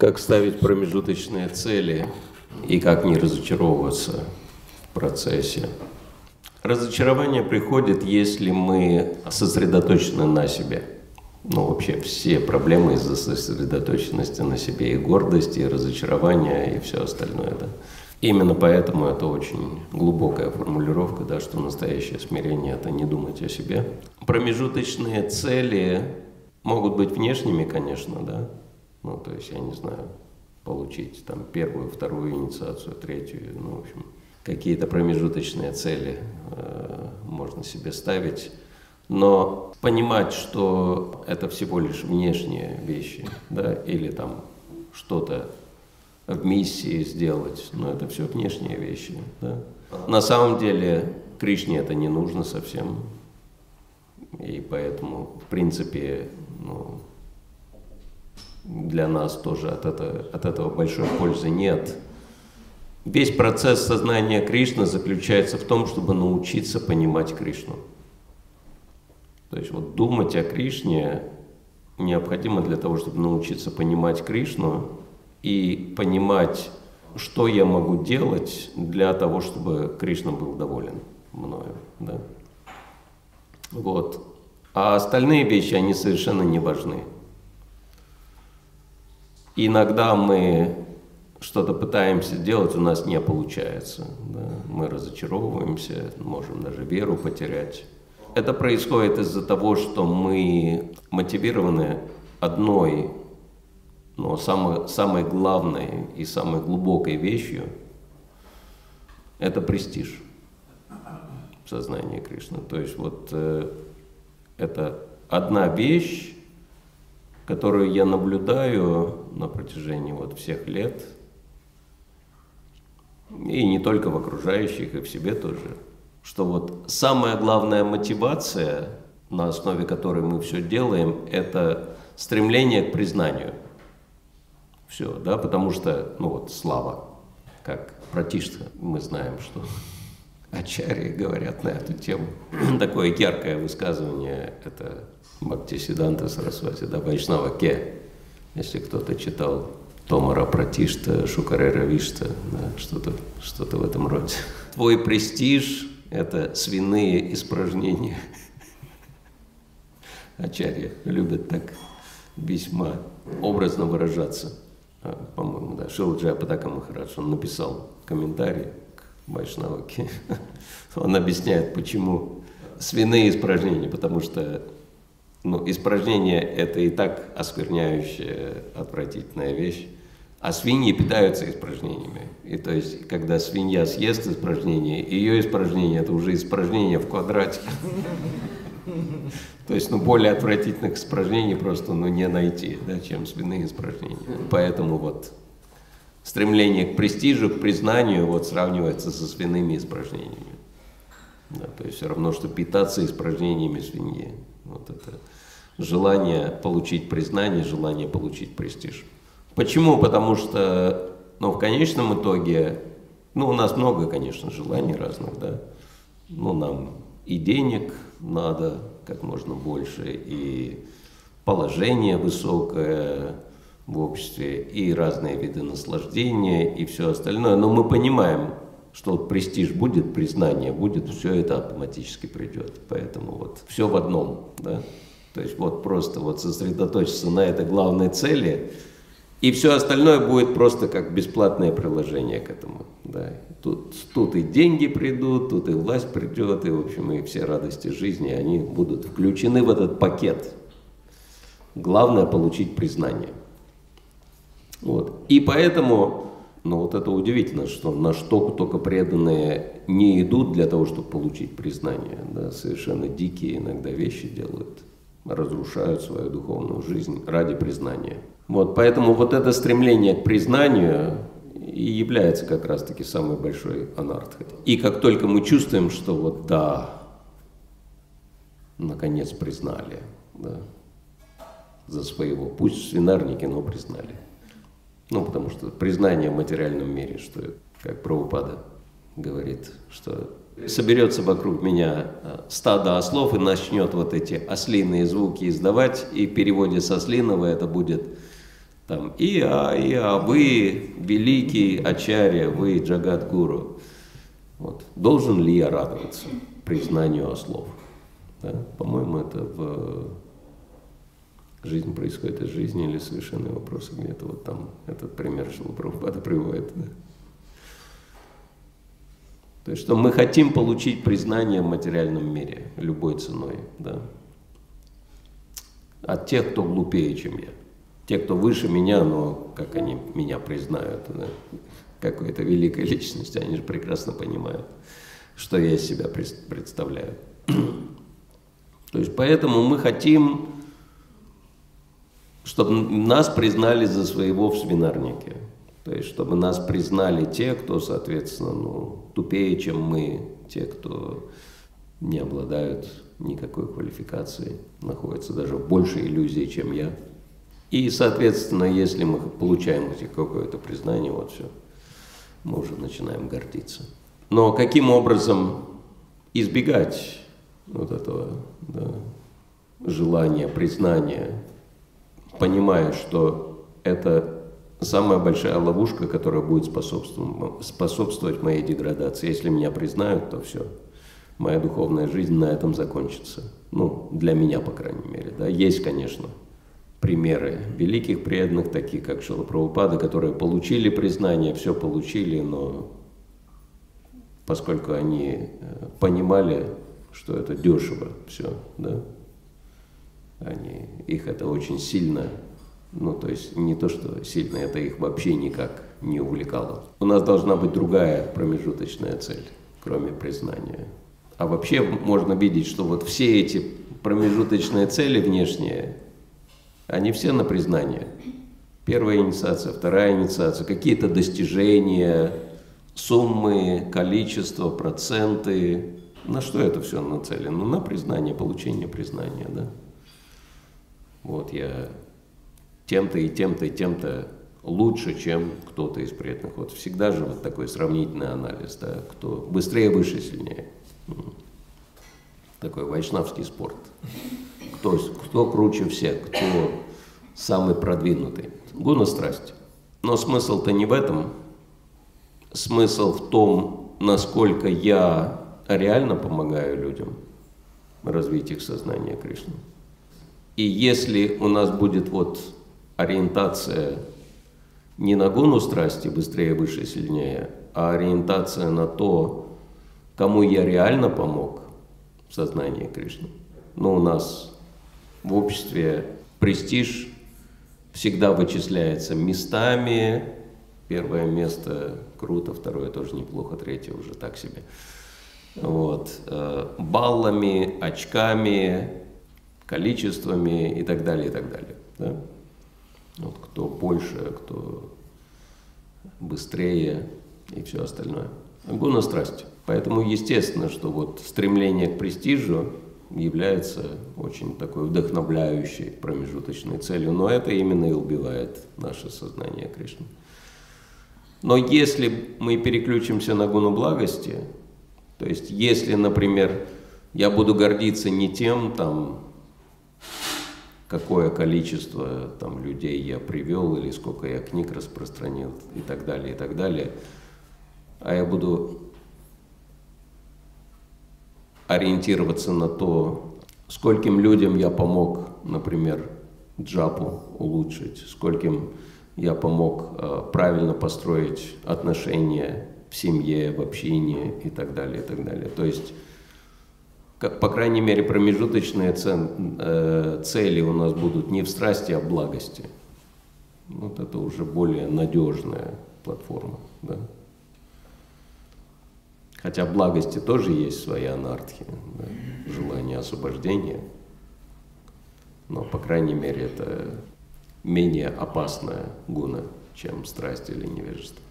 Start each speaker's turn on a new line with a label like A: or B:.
A: Как ставить промежуточные цели и как не разочаровываться в процессе. Разочарование приходит, если мы сосредоточены на себе. Ну, вообще все проблемы из-за сосредоточенности на себе и гордости, и разочарования, и все остальное. Да. Именно поэтому это очень глубокая формулировка, да, что настоящее смирение – это не думать о себе. Промежуточные цели могут быть внешними, конечно, да, ну, то есть, я не знаю, получить там первую, вторую инициацию, третью, ну, в общем, какие-то промежуточные цели э, можно себе ставить, но понимать, что это всего лишь внешние вещи, да, или там что-то в миссии сделать, но это все внешние вещи, да. На самом деле Кришне это не нужно совсем, и поэтому, в принципе, ну, для нас тоже от этого, от этого большой пользы нет. Весь процесс сознания Кришны заключается в том, чтобы научиться понимать Кришну. То есть вот думать о Кришне необходимо для того, чтобы научиться понимать Кришну и понимать, что я могу делать для того, чтобы Кришна был доволен мною. Да? Вот. А остальные вещи, они совершенно не важны. Иногда мы что-то пытаемся делать, у нас не получается. Да? Мы разочаровываемся, можем даже веру потерять. Это происходит из-за того, что мы мотивированы одной, но самой, самой главной и самой глубокой вещью – это престиж в сознании Кришны. То есть вот э, это одна вещь, которую я наблюдаю на протяжении вот всех лет, и не только в окружающих, и в себе тоже, что вот самая главная мотивация, на основе которой мы все делаем, это стремление к признанию. Все, да, потому что, ну вот, слава, как пратишта, мы знаем, что Ачари говорят на эту тему. Такое яркое высказывание – это Бхактисиданта Сарасвати, да, Вайшнава Ке, если кто-то читал Томара Пратишта, Шукарера Вишта, да, что-то что в этом роде. Твой престиж – это свиные испражнения. Ачарья любят так весьма образно выражаться. А, по-моему, да, Шилджа Патака Махарадж, он написал комментарий к Вайшнаваке. Он объясняет, почему свиные испражнения, потому что ну, испражнение – это и так оскверняющая, отвратительная вещь. А свиньи питаются испражнениями. И то есть, когда свинья съест испражнение, ее испражнение – это уже испражнение в квадрате. То есть, ну, более отвратительных испражнений просто, ну, не найти, да, чем свиные испражнения. Поэтому вот стремление к престижу, к признанию вот сравнивается со свиными испражнениями. Да, то есть все равно, что питаться испражнениями свиньи. Вот это желание получить признание, желание получить престиж. Почему? Потому что, ну, в конечном итоге, ну, у нас много, конечно, желаний разных, да. Ну, нам и денег надо как можно больше, и положение высокое в обществе, и разные виды наслаждения, и все остальное. Но мы понимаем, что престиж будет, признание будет, все это автоматически придет. Поэтому вот все в одном, да. То есть вот просто вот сосредоточиться на этой главной цели, и все остальное будет просто как бесплатное приложение к этому. Да. Тут, тут и деньги придут, тут и власть придет, и, в общем, и все радости жизни, они будут включены в этот пакет. Главное – получить признание. Вот. И поэтому но вот это удивительно, что на что только преданные не идут для того, чтобы получить признание. Да, совершенно дикие иногда вещи делают, разрушают свою духовную жизнь ради признания. Вот, поэтому вот это стремление к признанию и является как раз-таки самой большой анархой. И как только мы чувствуем, что вот да, наконец признали, да, за своего, пусть в свинарнике, но признали – ну, потому что признание в материальном мире, что, как Прабхупада говорит, что соберется вокруг меня э, стадо ослов и начнет вот эти ослиные звуки издавать, и в переводе с ослиного это будет Там Иа, Иа, вы великий Ачарья, вы Джагат-гуру. Вот. Должен ли я радоваться признанию ослов? Да? По-моему, это в жизнь происходит из жизни или совершенные вопросы где-то вот там этот пример Шилапрабхупада приводит. Да? То есть, что мы хотим получить признание в материальном мире любой ценой, да? От тех, кто глупее, чем я. Те, кто выше меня, но как они меня признают, да? какой-то великой личности, они же прекрасно понимают, что я из себя представляю. То есть, поэтому мы хотим, чтобы нас признали за своего в свинарнике. То есть, чтобы нас признали те, кто, соответственно, ну, тупее, чем мы, те, кто не обладают никакой квалификацией, находятся даже в большей иллюзии, чем я. И, соответственно, если мы получаем какое-то признание, вот все, мы уже начинаем гордиться. Но каким образом избегать вот этого да, желания, признания, понимая, что это самая большая ловушка, которая будет способствовать, моей деградации. Если меня признают, то все, моя духовная жизнь на этом закончится. Ну, для меня, по крайней мере. Да. Есть, конечно, примеры великих преданных, таких как Шила Прабхупада, которые получили признание, все получили, но поскольку они э, понимали, что это дешево, все, да, они, их это очень сильно ну, то есть не то, что сильно, это их вообще никак не увлекало. У нас должна быть другая промежуточная цель, кроме признания. А вообще можно видеть, что вот все эти промежуточные цели внешние, они все на признание. Первая инициация, вторая инициация, какие-то достижения, суммы, количество, проценты. На что это все нацелено? На признание, получение признания, да. Вот я тем-то и тем-то и тем-то лучше, чем кто-то из преданных. Вот всегда же вот такой сравнительный анализ, да, кто быстрее, выше, сильнее. Такой вайшнавский спорт. Кто, кто круче всех, кто самый продвинутый. Гуна страсти. Но смысл-то не в этом. Смысл в том, насколько я реально помогаю людям развить их сознание Кришны. И если у нас будет вот ориентация не на гуну страсти быстрее, выше, сильнее, а ориентация на то, кому я реально помог в сознании Кришны. Но у нас в обществе престиж всегда вычисляется местами. Первое место круто, второе тоже неплохо, третье уже так себе. Вот. Э, баллами, очками, количествами и так далее, и так далее. Да? Вот кто больше, кто быстрее и все остальное. Гуна страсти. Поэтому естественно, что вот стремление к престижу является очень такой вдохновляющей промежуточной целью, но это именно и убивает наше сознание Кришны. Но если мы переключимся на гуну благости, то есть если, например, я буду гордиться не тем, там, какое количество там, людей я привел или сколько я книг распространил и так далее, и так далее. А я буду ориентироваться на то, скольким людям я помог, например, джапу улучшить, скольким я помог э, правильно построить отношения в семье, в общении и так далее, и так далее. То есть по крайней мере, промежуточные цен, э, цели у нас будут не в страсти, а в благости. Вот это уже более надежная платформа. Да? Хотя в благости тоже есть своя анархия, да? желание освобождения. Но, по крайней мере, это менее опасная гуна, чем страсть или невежество.